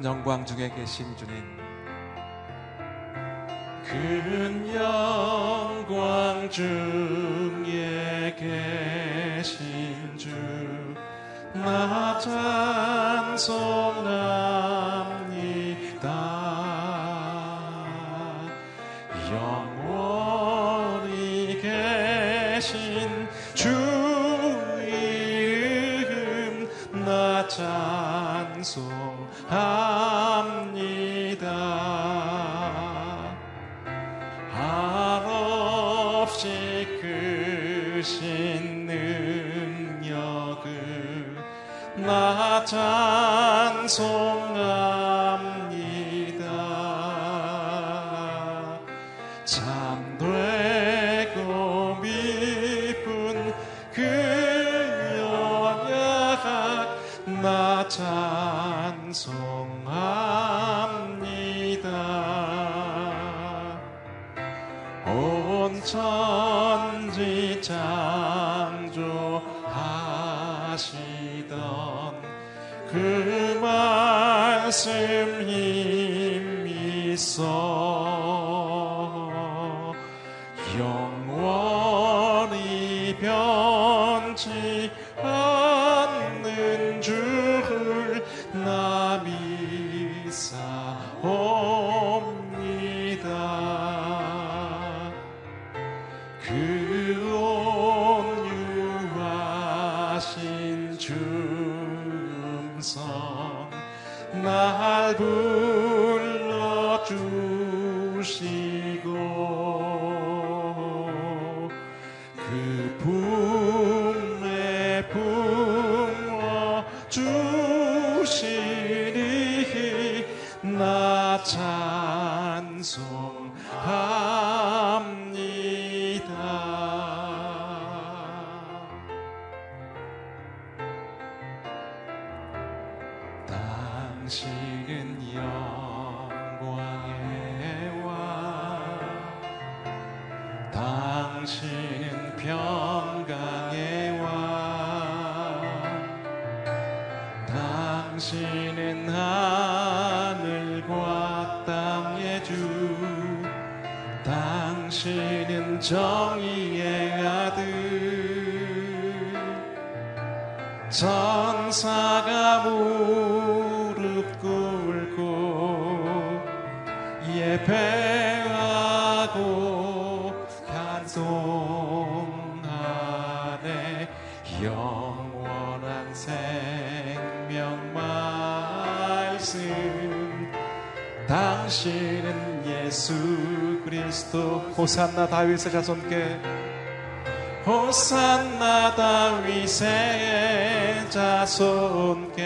큰 영광 중에 계신 주님. 큰 영광 중에 계신 주 나 찬송합 크신 능력을 나 찬송합 있어. 영원히 변치 않는 주를 나 믿사옵니다. 그 온유하신 줌성 날 불러 당신은 정의의 아들. 천사가 무릎 꿇고 예배하고 찬송하네. 영원한 생명 말씀. 당신은 예수 그리스도 호산나 다윗의 자손께. 호산나 다윗의 자손께.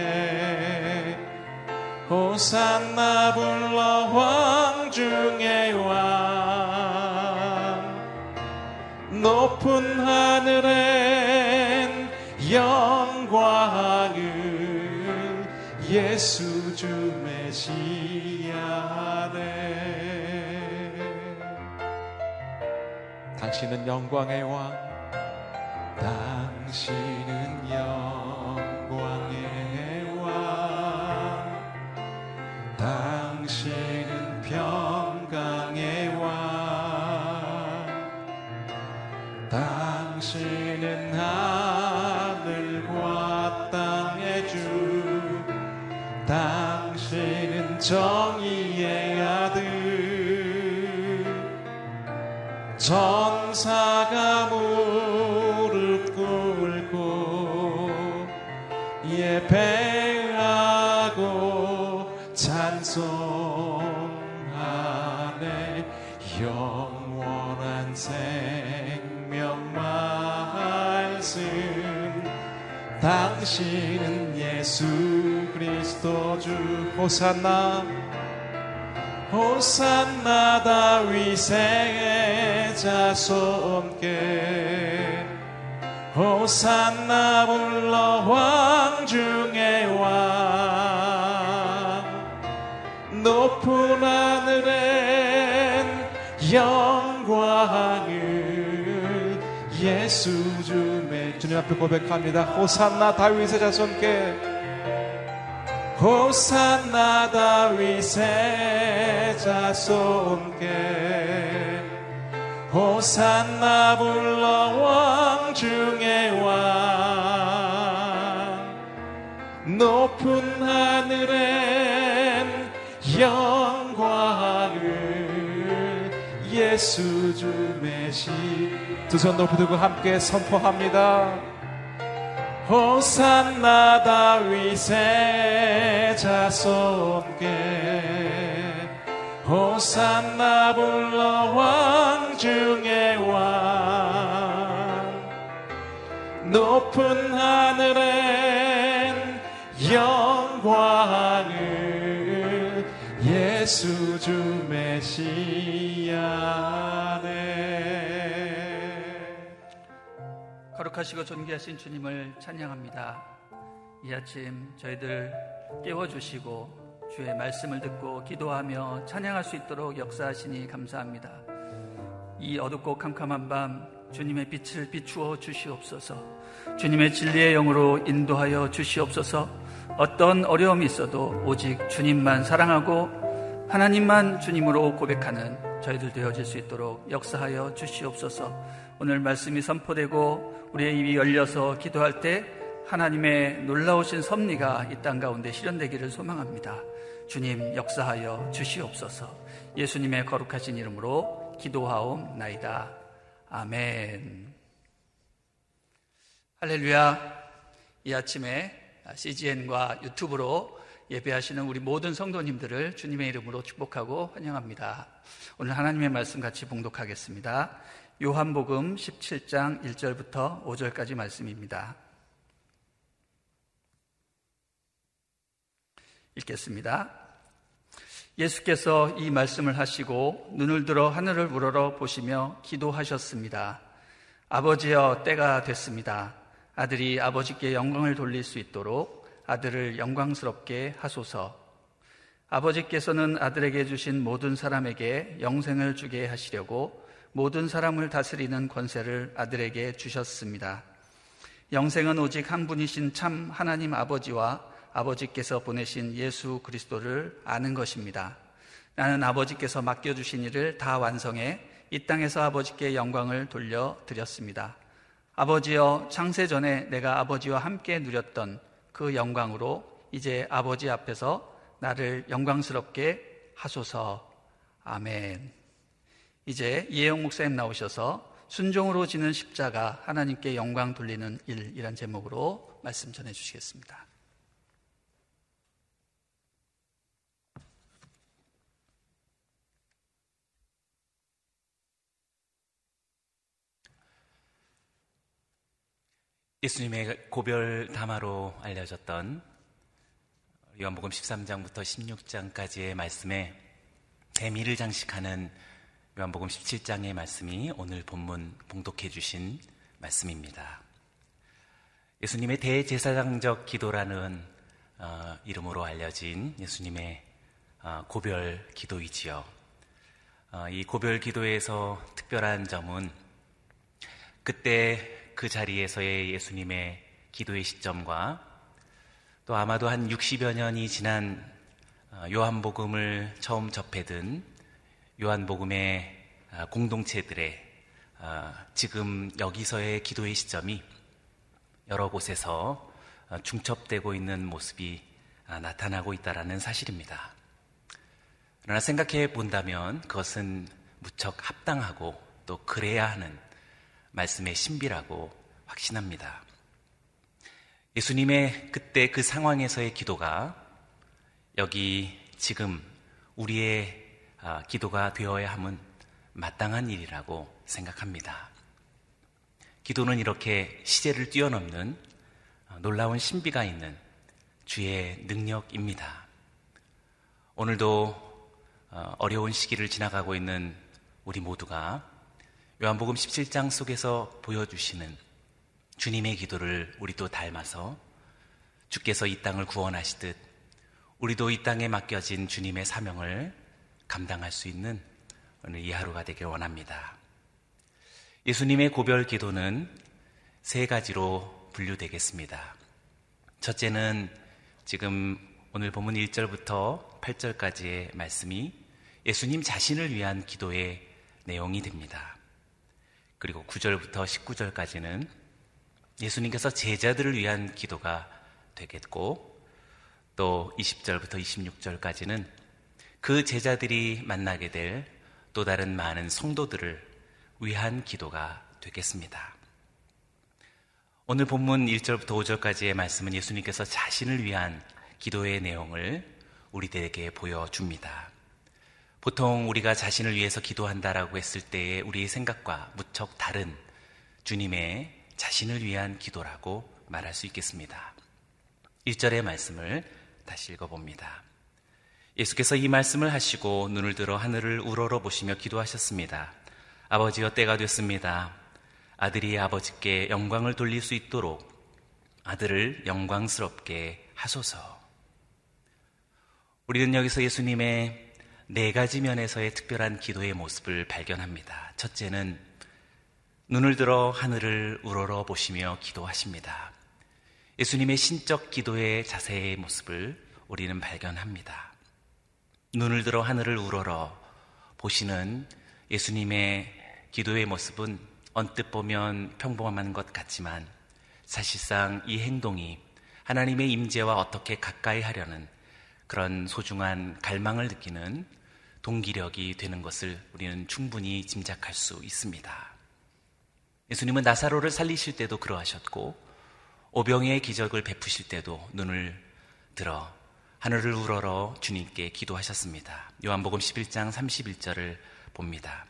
호산나 불러 왕 중의 왕. 높은 하늘엔 영광을 예수 주 메시 당신은 영광의 왕 당신은 호산나 호산나 다윗의 자손께 호산나 불러 왕 중의 왕 높은 하늘엔 영광을 예수 주의 주님 앞에 고백합니다. 호산나 다윗의 자손께 호산나 다윗의 자손께. 호산나 불러 왕 중의 왕 높은 하늘엔 영광을 예수 주 메시 두 손 높이 들고 함께 선포합니다 호산나 다윗의 자손께 호산나 불러 왕 중의 왕. 높은 하늘엔 영광을 예수 주 메시아 거룩하시고 존귀하신 주님을 찬양합니다. 이 아침 저희들 깨워주시고 주의 말씀을 듣고 기도하며 찬양할 수 있도록 역사하시니 감사합니다. 이 어둡고 캄캄한 밤 주님의 빛을 비추어 주시옵소서. 주님의 진리의 영으로 인도하여 주시옵소서. 어떤 어려움이 있어도 오직 주님만 사랑하고 하나님만 주님으로 고백하는 저희들 되어질 수 있도록 역사하여 주시옵소서. 오늘 말씀이 선포되고 우리의 입이 열려서 기도할 때 하나님의 놀라우신 섭리가 이 땅 가운데 실현되기를 소망합니다. 주님 역사하여 주시옵소서. 예수님의 거룩하신 이름으로 기도하옵나이다. 아멘. 할렐루야. 이 아침에 CGN과 유튜브로 예배하시는 우리 모든 성도님들을 주님의 이름으로 축복하고 환영합니다. 오늘 하나님의 말씀 같이 봉독하겠습니다. 요한복음 17장 1절부터 5절까지 말씀입니다. 읽겠습니다. 예수께서 이 말씀을 하시고 눈을 들어 하늘을 우러러 보시며 기도하셨습니다. 아버지여 때가 됐습니다. 아들이 아버지께 영광을 돌릴 수 있도록 아들을 영광스럽게 하소서. 아버지께서는 아들에게 주신 모든 사람에게 영생을 주게 하시려고 모든 사람을 다스리는 권세를 아들에게 주셨습니다. 영생은 오직 한 분이신 참 하나님 아버지와 아버지께서 보내신 예수 그리스도를 아는 것입니다. 나는 아버지께서 맡겨주신 일을 다 완성해 이 땅에서 아버지께 영광을 돌려드렸습니다. 아버지여 창세 전에 내가 아버지와 함께 누렸던 그 영광으로 이제 아버지 앞에서 나를 영광스럽게 하소서. 아멘. 이제 이혜영 목사님 나오셔서 순종으로 지는 십자가 하나님께 영광 돌리는 일이란 제목으로 말씀 전해 주시겠습니다. 예수님의 고별 담화로 알려졌던 요한복음 13장부터 16장까지의 말씀에 대미를 장식하는 요한복음 17장의 말씀이 오늘 본문 봉독해 주신 말씀입니다. 예수님의 대제사장적 기도라는 어, 이름으로 알려진 예수님의 어, 고별 기도이지요. 어, 이 고별 기도에서 특별한 점은 그때 그 자리에서의 예수님의 기도의 시점과 또 아마도 한 60여 년이 지난 어, 요한복음을 처음 접해든 요한복음의 어, 공동체들의 어, 지금 여기서의 기도의 시점이 여러 곳에서 중첩되고 있는 모습이 나타나고 있다는 사실입니다. 그러나 생각해 본다면 그것은 무척 합당하고 또 그래야 하는 말씀의 신비라고 확신합니다. 예수님의 그때 그 상황에서의 기도가 여기 지금 우리의 아, 기도가 되어야 함은 마땅한 일이라고 생각합니다. 기도는 이렇게 시제를 뛰어넘는 아, 놀라운 신비가 있는 주의 능력입니다. 오늘도 어, 어려운 시기를 지나가고 있는 우리 모두가 요한복음 17장 속에서 보여주시는 주님의 기도를 우리도 닮아서 주께서 이 땅을 구원하시듯 우리도 이 땅에 맡겨진 주님의 사명을 감당할 수 있는 오늘 이 하루가 되길 원합니다. 예수님의 고별 기도는 세 가지로 분류되겠습니다. 첫째는 지금 오늘 본문 1절부터 8절까지의 말씀이 예수님 자신을 위한 기도의 내용이 됩니다. 그리고 9절부터 19절까지는 예수님께서 제자들을 위한 기도가 되겠고 또 20절부터 26절까지는 그 제자들이 만나게 될 또 다른 많은 성도들을 위한 기도가 되겠습니다. 오늘 본문 1절부터 5절까지의 말씀은 예수님께서 자신을 위한 기도의 내용을 우리들에게 보여줍니다. 보통 우리가 자신을 위해서 기도한다라고 했을 때에 우리의 생각과 무척 다른 주님의 자신을 위한 기도라고 말할 수 있겠습니다. 1절의 말씀을 다시 읽어봅니다. 예수께서 이 말씀을 하시고 눈을 들어 하늘을 우러러 보시며 기도하셨습니다. 아버지여 때가 됐습니다. 아들이 아버지께 영광을 돌릴 수 있도록 아들을 영광스럽게 하소서. 우리는 여기서 예수님의 네 가지 면에서의 특별한 기도의 모습을 발견합니다. 첫째는 눈을 들어 하늘을 우러러 보시며 기도하십니다. 예수님의 신적 기도의 자세의 모습을 우리는 발견합니다. 눈을 들어 하늘을 우러러 보시는 예수님의 기도의 모습은 언뜻 보면 평범한 것 같지만 사실상 이 행동이 하나님의 임재와 어떻게 가까이 하려는 그런 소중한 갈망을 느끼는 동기력이 되는 것을 우리는 충분히 짐작할 수 있습니다. 예수님은 나사로를 살리실 때도 그러하셨고 오병의 기적을 베푸실 때도 눈을 들어 하늘을 우러러 주님께 기도하셨습니다. 요한복음 11장 31절을 봅니다.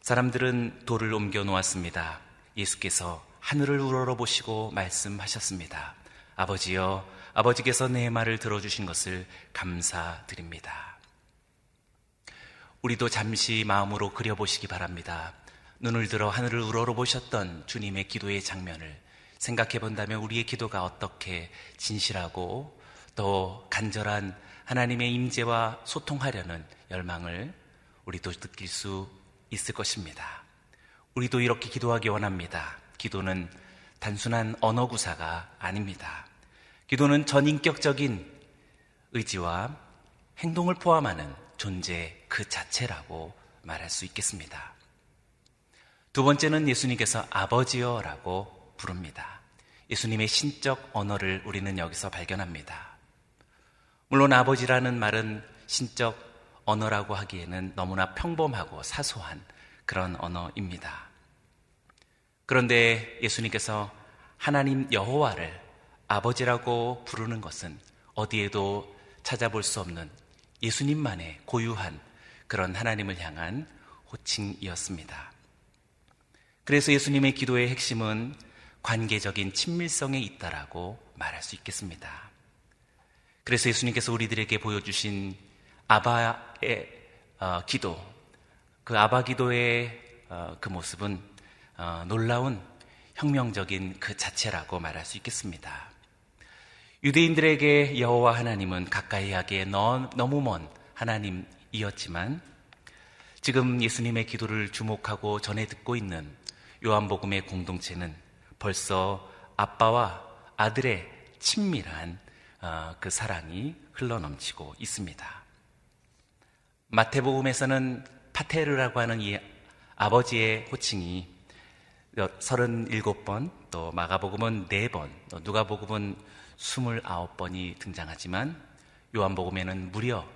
사람들은 돌을 옮겨 놓았습니다. 예수께서 하늘을 우러러 보시고 말씀하셨습니다. 아버지여, 아버지께서 내 말을 들어주신 것을 감사드립니다. 우리도 잠시 마음으로 그려보시기 바랍니다. 눈을 들어 하늘을 우러러 보셨던 주님의 기도의 장면을 생각해 본다면 우리의 기도가 어떻게 진실하고 또 간절한 하나님의 임재와 소통하려는 열망을 우리도 느낄 수 있을 것입니다. 우리도 이렇게 기도하기 원합니다. 기도는 단순한 언어 구사가 아닙니다. 기도는 전인격적인 의지와 행동을 포함하는 존재 그 자체라고 말할 수 있겠습니다. 두 번째는 예수님께서 아버지여라고 부릅니다. 예수님의 신적 언어를 우리는 여기서 발견합니다. 물론 아버지라는 말은 신적 언어라고 하기에는 너무나 평범하고 사소한 그런 언어입니다. 그런데 예수님께서 하나님 여호와를 아버지라고 부르는 것은 어디에도 찾아볼 수 없는 예수님만의 고유한 그런 하나님을 향한 호칭이었습니다. 그래서 예수님의 기도의 핵심은 관계적인 친밀성에 있다라고 말할 수 있겠습니다. 그래서 예수님께서 우리들에게 보여주신 아바의 어, 기도, 그 아바 기도의 어, 그 모습은 어, 놀라운 혁명적인 그 자체라고 말할 수 있겠습니다. 유대인들에게 여호와 하나님은 가까이 하기에 너무 먼 하나님이었지만 지금 예수님의 기도를 주목하고 전해 듣고 있는 요한복음의 공동체는 벌써 아빠와 아들의 친밀한 어, 그 사랑이 흘러넘치고 있습니다. 마태복음에서는 파테르라고 하는 이 아버지의 호칭이 37번, 또 마가복음은 4번, 또 누가복음은 29번이 등장하지만 요한복음에는 무려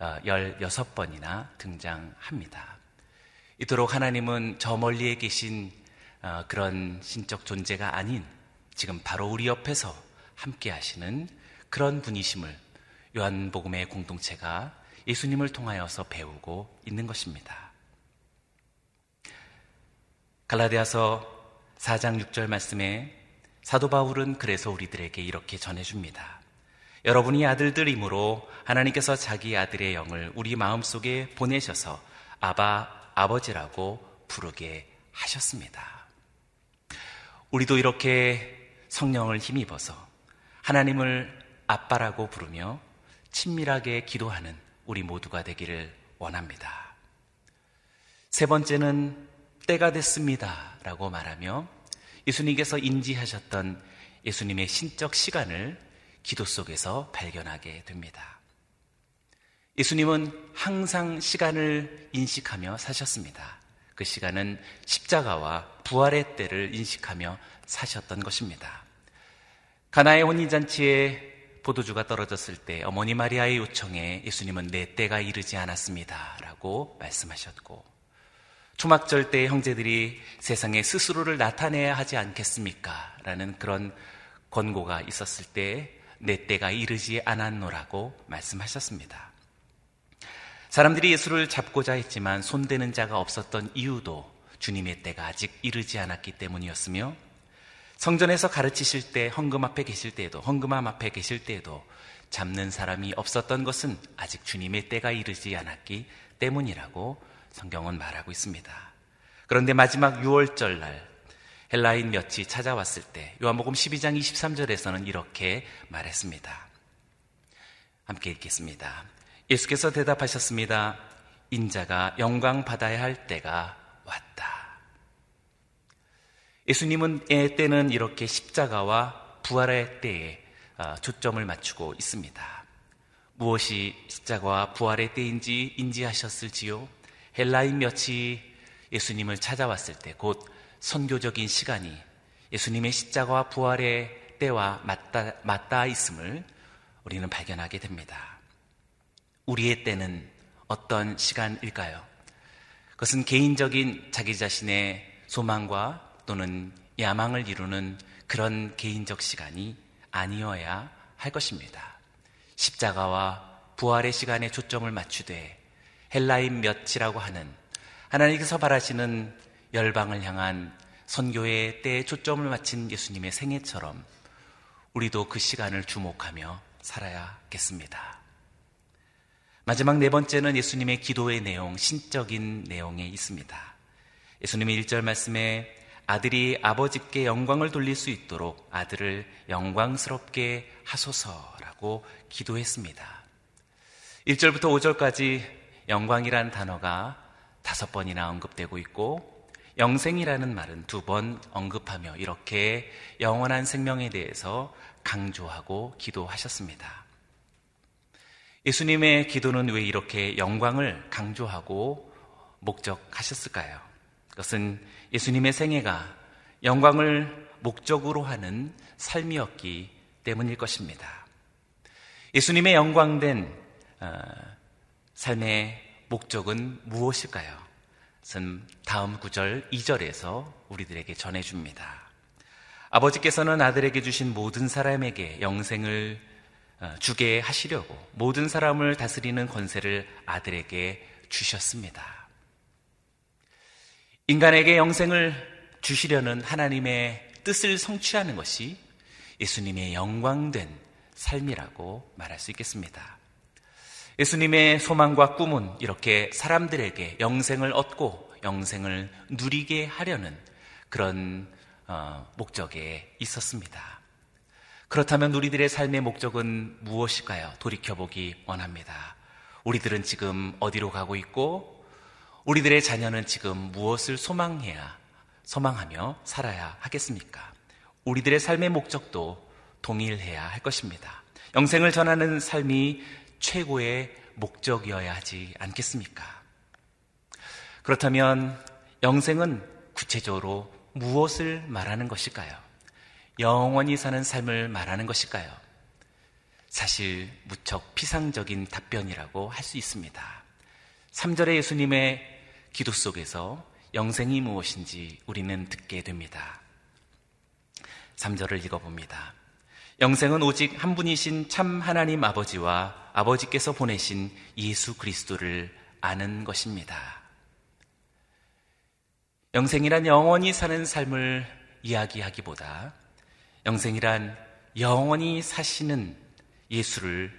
116번이나 등장합니다. 이토록 하나님은 저 멀리에 계신 어, 그런 신적 존재가 아닌 지금 바로 우리 옆에서 함께 하시는 그런 분이심을 요한복음의 공동체가 예수님을 통하여서 배우고 있는 것입니다. 갈라디아서 4장 6절 말씀에 사도 바울은 그래서 우리들에게 이렇게 전해줍니다. 여러분이 아들들이므로 하나님께서 자기 아들의 영을 우리 마음속에 보내셔서 아바 아버지라고 부르게 하셨습니다. 우리도 이렇게 성령을 힘입어서 하나님을 아빠라고 부르며 친밀하게 기도하는 우리 모두가 되기를 원합니다. 세 번째는 때가 됐습니다. 라고 말하며 예수님께서 인지하셨던 예수님의 신적 시간을 기도 속에서 발견하게 됩니다. 예수님은 항상 시간을 인식하며 사셨습니다. 그 시간은 십자가와 부활의 때를 인식하며 사셨던 것입니다. 가나의 혼인잔치에 포도주가 떨어졌을 때 어머니 마리아의 요청에 예수님은 내 때가 이르지 않았습니다. 라고 말씀하셨고, 초막절 때 형제들이 세상에 스스로를 나타내야 하지 않겠습니까? 라는 그런 권고가 있었을 때 내 때가 이르지 않았노라고 말씀하셨습니다. 사람들이 예수를 잡고자 했지만 손대는 자가 없었던 이유도 주님의 때가 아직 이르지 않았기 때문이었으며 성전에서 가르치실 때 헌금 앞에 계실 때에도 헌금함 앞에 계실 때에도 잡는 사람이 없었던 것은 아직 주님의 때가 이르지 않았기 때문이라고 성경은 말하고 있습니다. 그런데 마지막 6월절 날 헬라인 몇이 찾아왔을 때 요한복음 12장 23절에서는 이렇게 말했습니다. 함께 읽겠습니다. 예수께서 대답하셨습니다. 인자가 영광 받아야 할 때가 왔다. 예수님은 의 때는 이렇게 십자가와 부활의 때에 아, 초점을 맞추고 있습니다. 무엇이 십자가와 부활의 때인지 인지하셨을지요? 헬라인 몇이 예수님을 찾아왔을 때 곧 선교적인 시간이 예수님의 십자가와 부활의 때와 맞닿아, 맞닿아 있음을 우리는 발견하게 됩니다. 우리의 때는 어떤 시간일까요? 그것은 개인적인 자기 자신의 소망과 또는 야망을 이루는 그런 개인적 시간이 아니어야 할 것입니다. 십자가와 부활의 시간에 초점을 맞추되 헬라인 몇이라고 하는 하나님께서 바라시는 열방을 향한 선교의 때에 초점을 맞춘 예수님의 생애처럼 우리도 그 시간을 주목하며 살아야겠습니다. 마지막 네 번째는 예수님의 기도의 내용, 신적인 내용에 있습니다. 예수님의 1절 말씀에 아들이 아버지께 영광을 돌릴 수 있도록 아들을 영광스럽게 하소서라고 기도했습니다. 1절부터 5절까지 영광이란 단어가 다섯 번이나 언급되고 있고 영생이라는 말은 두 번 언급하며 이렇게 영원한 생명에 대해서 강조하고 기도하셨습니다. 예수님의 기도는 왜 이렇게 영광을 강조하고 목적하셨을까요? 그것은 예수님의 생애가 영광을 목적으로 하는 삶이었기 때문일 것입니다. 예수님의 영광된 어, 삶의 목적은 무엇일까요? 그것은 다음 구절 2절에서 우리들에게 전해줍니다. 아버지께서는 아들에게 주신 모든 사람에게 영생을 어, 주게 하시려고 모든 사람을 다스리는 권세를 아들에게 주셨습니다. 인간에게 영생을 주시려는 하나님의 뜻을 성취하는 것이 예수님의 영광된 삶이라고 말할 수 있겠습니다. 예수님의 소망과 꿈은 이렇게 사람들에게 영생을 얻고 영생을 누리게 하려는 그런 어, 목적에 있었습니다. 그렇다면 우리들의 삶의 목적은 무엇일까요? 돌이켜보기 원합니다. 우리들은 지금 어디로 가고 있고 우리들의 자녀는 지금 무엇을 소망해야, 소망하며 살아야 하겠습니까? 우리들의 삶의 목적도 동일해야 할 것입니다. 영생을 전하는 삶이 최고의 목적이어야 하지 않겠습니까? 그렇다면 영생은 구체적으로 무엇을 말하는 것일까요? 영원히 사는 삶을 말하는 것일까요? 사실 무척 피상적인 답변이라고 할 수 있습니다. 3절의 예수님의 기도 속에서 영생이 무엇인지 우리는 듣게 됩니다. 3절을 읽어봅니다. 영생은 오직 한 분이신 참 하나님 아버지와 아버지께서 보내신 예수 그리스도를 아는 것입니다. 영생이란 영원히 사는 삶을 이야기하기보다 영생이란 영원히 사시는 예수를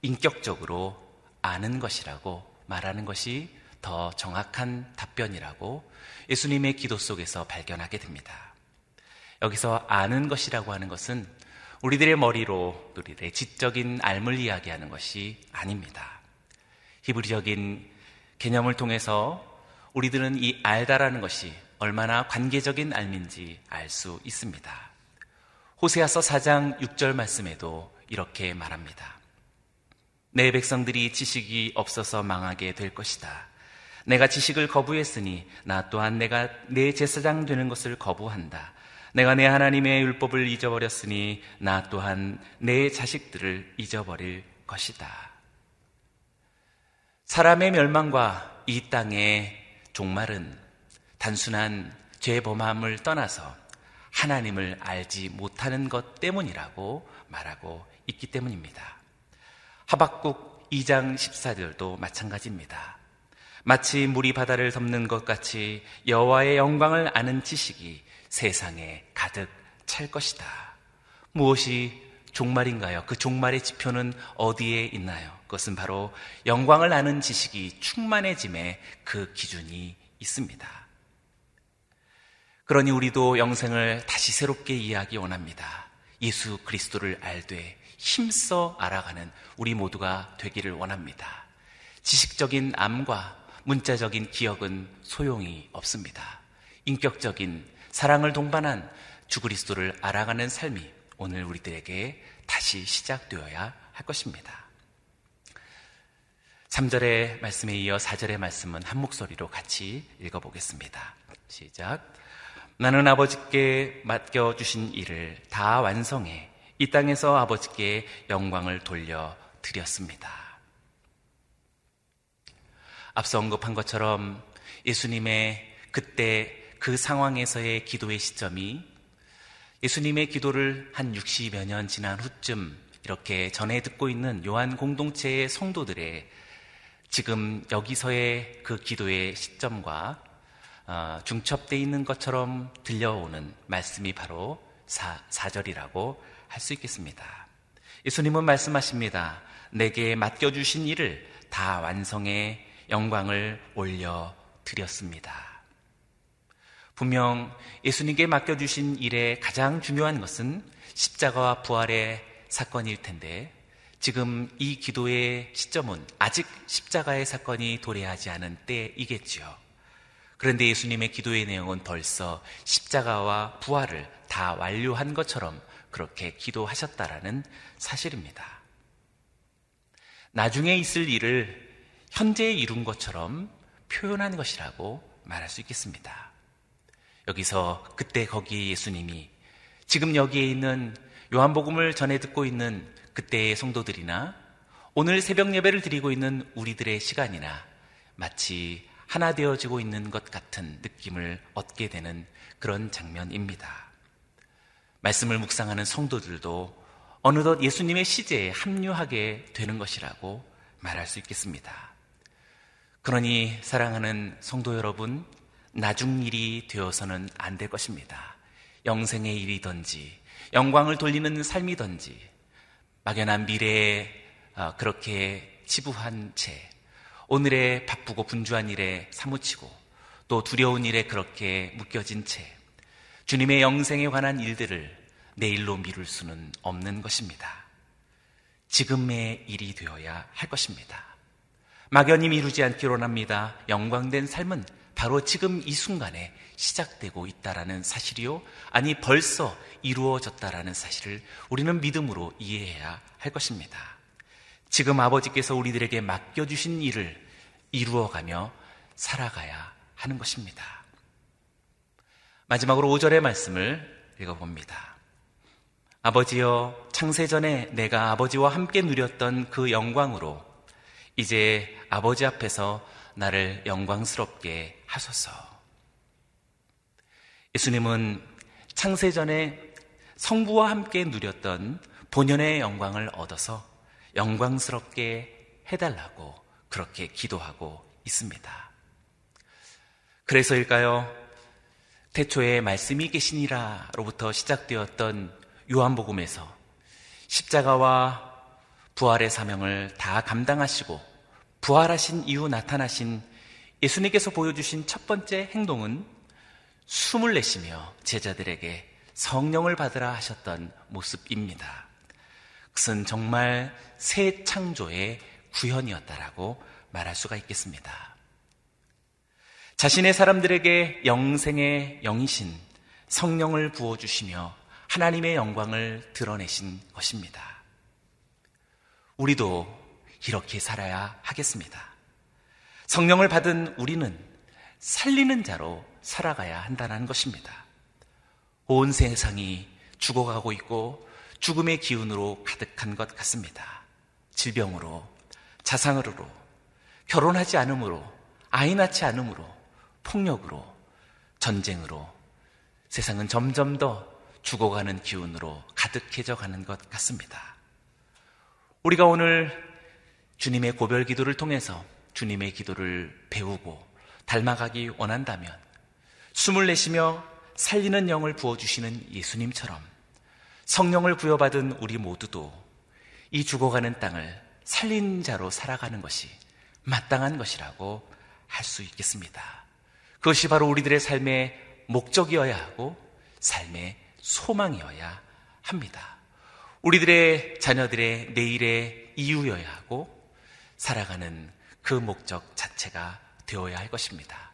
인격적으로 아는 것이라고 말하는 것이 더 정확한 답변이라고 예수님의 기도 속에서 발견하게 됩니다. 여기서 아는 것이라고 하는 것은 우리들의 머리로 우리들의 지적인 알물 이야기하는 것이 아닙니다. 히브리적인 개념을 통해서 우리들은 이 알다라는 것이 얼마나 관계적인 알민지 알 수 있습니다. 호세아서 4장 6절 말씀에도 이렇게 말합니다. 내 백성들이 지식이 없어서 망하게 될 것이다. 내가 지식을 거부했으니 나 또한 내가 내 제사장 되는 것을 거부한다. 내가 내 하나님의 율법을 잊어버렸으니 나 또한 내 자식들을 잊어버릴 것이다. 사람의 멸망과 이 땅의 종말은 단순한 죄범함을 떠나서 하나님을 알지 못하는 것 때문이라고 말하고 있기 때문입니다. 하박국 2장 14절도 마찬가지입니다. 마치 물이 바다를 덮는 것 같이 여호와의 영광을 아는 지식이 세상에 가득 찰 것이다. 무엇이 종말인가요? 그 종말의 지표는 어디에 있나요? 그것은 바로 영광을 아는 지식이 충만해짐의 그 기준이 있습니다. 그러니 우리도 영생을 다시 새롭게 이해하기 원합니다. 예수 그리스도를 알되 힘써 알아가는 우리 모두가 되기를 원합니다. 지식적인 암과 문자적인 기억은 소용이 없습니다. 인격적인 사랑을 동반한 주 그리스도를 알아가는 삶이 오늘 우리들에게 다시 시작되어야 할 것입니다. 3절의 말씀에 이어 4절의 말씀은 한 목소리로 같이 읽어보겠습니다. 시작. 나는 아버지께 맡겨주신 일을 다 완성해 이 땅에서 아버지께 영광을 돌려 드렸습니다. 앞서 언급한 것처럼 예수님의 그때 그 상황에서의 기도의 시점이 예수님의 기도를 한 60여 년 지난 후쯤 이렇게 전해 듣고 있는 요한 공동체의 성도들의 지금 여기서의 그 기도의 시점과 어, 중첩돼 있는 것처럼 들려오는 말씀이 바로 4, 4절이라고 할 수 있겠습니다. 예수님은 말씀하십니다. 내게 맡겨주신 일을 다 완성해 영광을 올려 드렸습니다. 분명 예수님께 맡겨주신 일의 가장 중요한 것은 십자가와 부활의 사건일 텐데 지금 이 기도의 시점은 아직 십자가의 사건이 도래하지 않은 때이겠지요. 그런데 예수님의 기도의 내용은 벌써 십자가와 부활을 다 완료한 것처럼 그렇게 기도하셨다라는 사실입니다. 나중에 있을 일을 현재 이룬 것처럼 표현한 것이라고 말할 수 있겠습니다. 여기서 그때 거기 예수님이 지금 여기에 있는 요한복음을 전해 듣고 있는 그때의 성도들이나 오늘 새벽 예배를 드리고 있는 우리들의 시간이나 마치 하나 되어지고 있는 것 같은 느낌을 얻게 되는 그런 장면입니다. 말씀을 묵상하는 성도들도 어느덧 예수님의 시제에 합류하게 되는 것이라고 말할 수 있겠습니다. 그러니 사랑하는 성도 여러분, 나중 일이 되어서는 안 될 것입니다. 영생의 일이든지, 영광을 돌리는 삶이든지, 막연한 미래에 어, 그렇게 치부한 채 오늘의 바쁘고 분주한 일에 사무치고 또 두려운 일에 그렇게 묶여진 채 주님의 영생에 관한 일들을 내일로 미룰 수는 없는 것입니다. 지금의 일이 되어야 할 것입니다. 막연히 미루지 않기로 합니다. 영광된 삶은 바로 지금 이 순간에 시작되고 있다라는 사실이요. 아니 벌써 이루어졌다라는 사실을 우리는 믿음으로 이해해야 할 것입니다. 지금 아버지께서 우리들에게 맡겨주신 일을 이루어가며 살아가야 하는 것입니다. 마지막으로 5절의 말씀을 읽어봅니다. 아버지여, 창세전에 내가 아버지와 함께 누렸던 그 영광으로 이제 아버지 앞에서 나를 영광스럽게 하소서. 예수님은 창세전에 성부와 함께 누렸던 본연의 영광을 얻어서 영광스럽게 해달라고 그렇게 기도하고 있습니다. 그래서일까요? 태초에 말씀이 계시니라로부터 시작되었던 요한복음에서 십자가와 부활의 사명을 다 감당하시고 부활하신 이후 나타나신 예수님께서 보여주신 첫 번째 행동은 숨을 내쉬며 제자들에게 성령을 받으라 하셨던 모습입니다. 그것은 정말 새 창조의 구현이었다라고 말할 수가 있겠습니다. 자신의 사람들에게 영생의 영이신 성령을 부어주시며 하나님의 영광을 드러내신 것입니다. 우리도 이렇게 살아야 하겠습니다. 성령을 받은 우리는 살리는 자로 살아가야 한다는 것입니다. 온 세상이 죽어가고 있고 죽음의 기운으로 가득한 것 같습니다. 질병으로, 자상으로, 결혼하지 않으므로, 아이 낳지 않으므로, 폭력으로, 전쟁으로 세상은 점점 더 죽어가는 기운으로 가득해져 가는 것 같습니다. 우리가 오늘 주님의 고별 기도를 통해서 주님의 기도를 배우고 닮아가기 원한다면 숨을 내쉬며 살리는 영을 부어주시는 예수님처럼 성령을 부여받은 우리 모두도 이 죽어가는 땅을 살린 자로 살아가는 것이 마땅한 것이라고 할 수 있겠습니다. 그것이 바로 우리들의 삶의 목적이어야 하고 삶의 소망이어야 합니다. 우리들의 자녀들의 내일의 이유여야 하고 살아가는 그 목적 자체가 되어야 할 것입니다.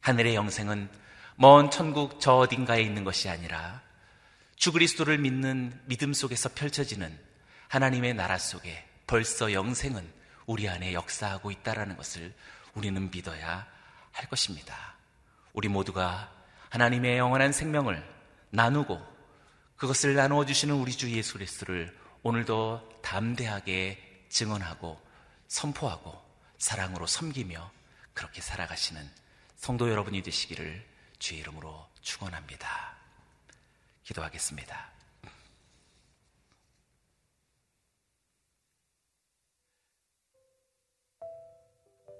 하늘의 영생은 먼 천국 저 어딘가에 있는 것이 아니라 주 그리스도를 믿는 믿음 속에서 펼쳐지는 하나님의 나라 속에 벌써 영생은 우리 안에 역사하고 있다라는 것을 우리는 믿어야 할 것입니다. 우리 모두가 하나님의 영원한 생명을 나누고 그것을 나누어 주시는 우리 주 예수 그리스도를 오늘도 담대하게 증언하고 선포하고 사랑으로 섬기며 그렇게 살아가시는 성도 여러분이 되시기를 주의 이름으로 축원합니다. 기도하겠습니다.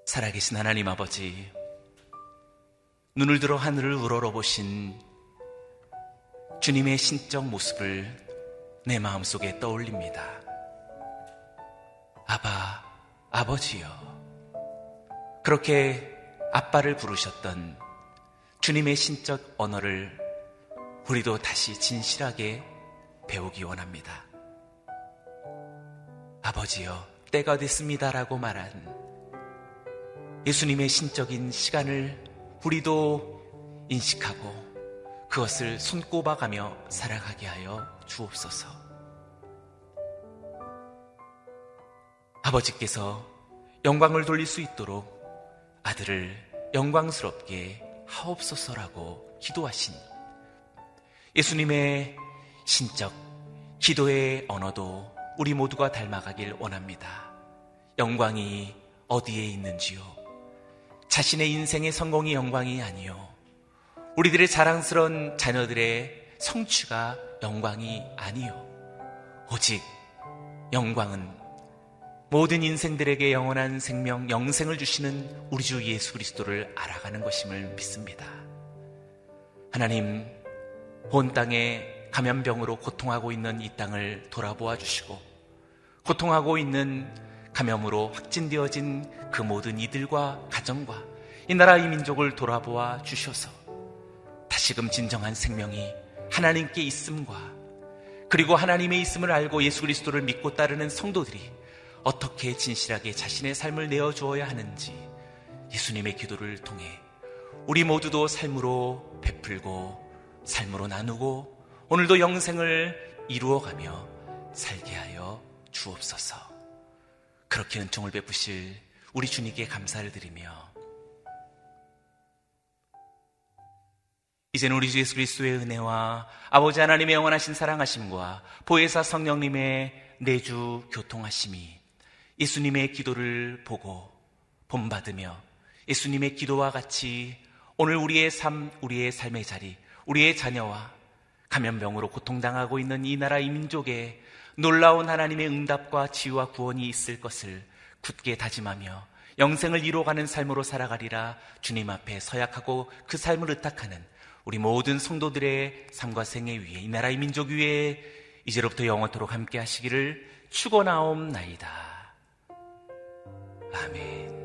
살아계신 하나님 아버지, 눈을 들어 하늘을 우러러보신 주님의 신적 모습을 내 마음속에 떠올립니다. 아바, 아버지요. 그렇게 아빠를 부르셨던 주님의 신적 언어를 우리도 다시 진실하게 배우기 원합니다. 아버지요, 때가 됐습니다라고 말한 예수님의 신적인 시간을 우리도 인식하고 그것을 손꼽아가며 살아가게 하여 주옵소서. 아버지께서 영광을 돌릴 수 있도록 아들을 영광스럽게 하옵소서라고 기도하신 예수님의 신적 기도의 언어도 우리 모두가 닮아가길 원합니다. 영광이 어디에 있는지요? 자신의 인생의 성공이 영광이 아니요. 우리들의 자랑스러운 자녀들의 성취가 영광이 아니요. 오직 영광은 모든 인생들에게 영원한 생명, 영생을 주시는 우리 주 예수 그리스도를 알아가는 것임을 믿습니다. 하나님, 온 땅에 감염병으로 고통하고 있는 이 땅을 돌아보아 주시고, 고통하고 있는 감염으로 확진되어진 그 모든 이들과 가정과 이 나라 이 민족을 돌아보아 주셔서 다시금 진정한 생명이 하나님께 있음과 그리고 하나님의 있음을 알고 예수 그리스도를 믿고 따르는 성도들이 어떻게 진실하게 자신의 삶을 내어 주어야 하는지 예수님의 기도를 통해 우리 모두도 삶으로 베풀고 삶으로 나누고 오늘도 영생을 이루어가며 살게 하여 주옵소서. 그렇게 은총을 베푸실 우리 주님께 감사를 드리며 이제는 우리 주 예수 그리스도의 은혜와 아버지 하나님의 영원하신 사랑하심과 보혜사 성령님의 내주 교통하심이 예수님의 기도를 보고 본받으며 예수님의 기도와 같이 오늘 우리의 삶, 우리의 삶의 자리, 우리의 자녀와 감염병으로 고통당하고 있는 이 나라 이 민족에 놀라운 하나님의 응답과 치유와 구원이 있을 것을 굳게 다짐하며 영생을 이루어가는 삶으로 살아가리라 주님 앞에 서약하고 그 삶을 의탁하는 우리 모든 성도들의 삶과 생애 위에 이 나라의 민족 위에 이제로부터 영원토록 함께 하시기를 축원하옵나이다. 아멘.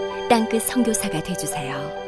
땅끝 선교사가 되주세요.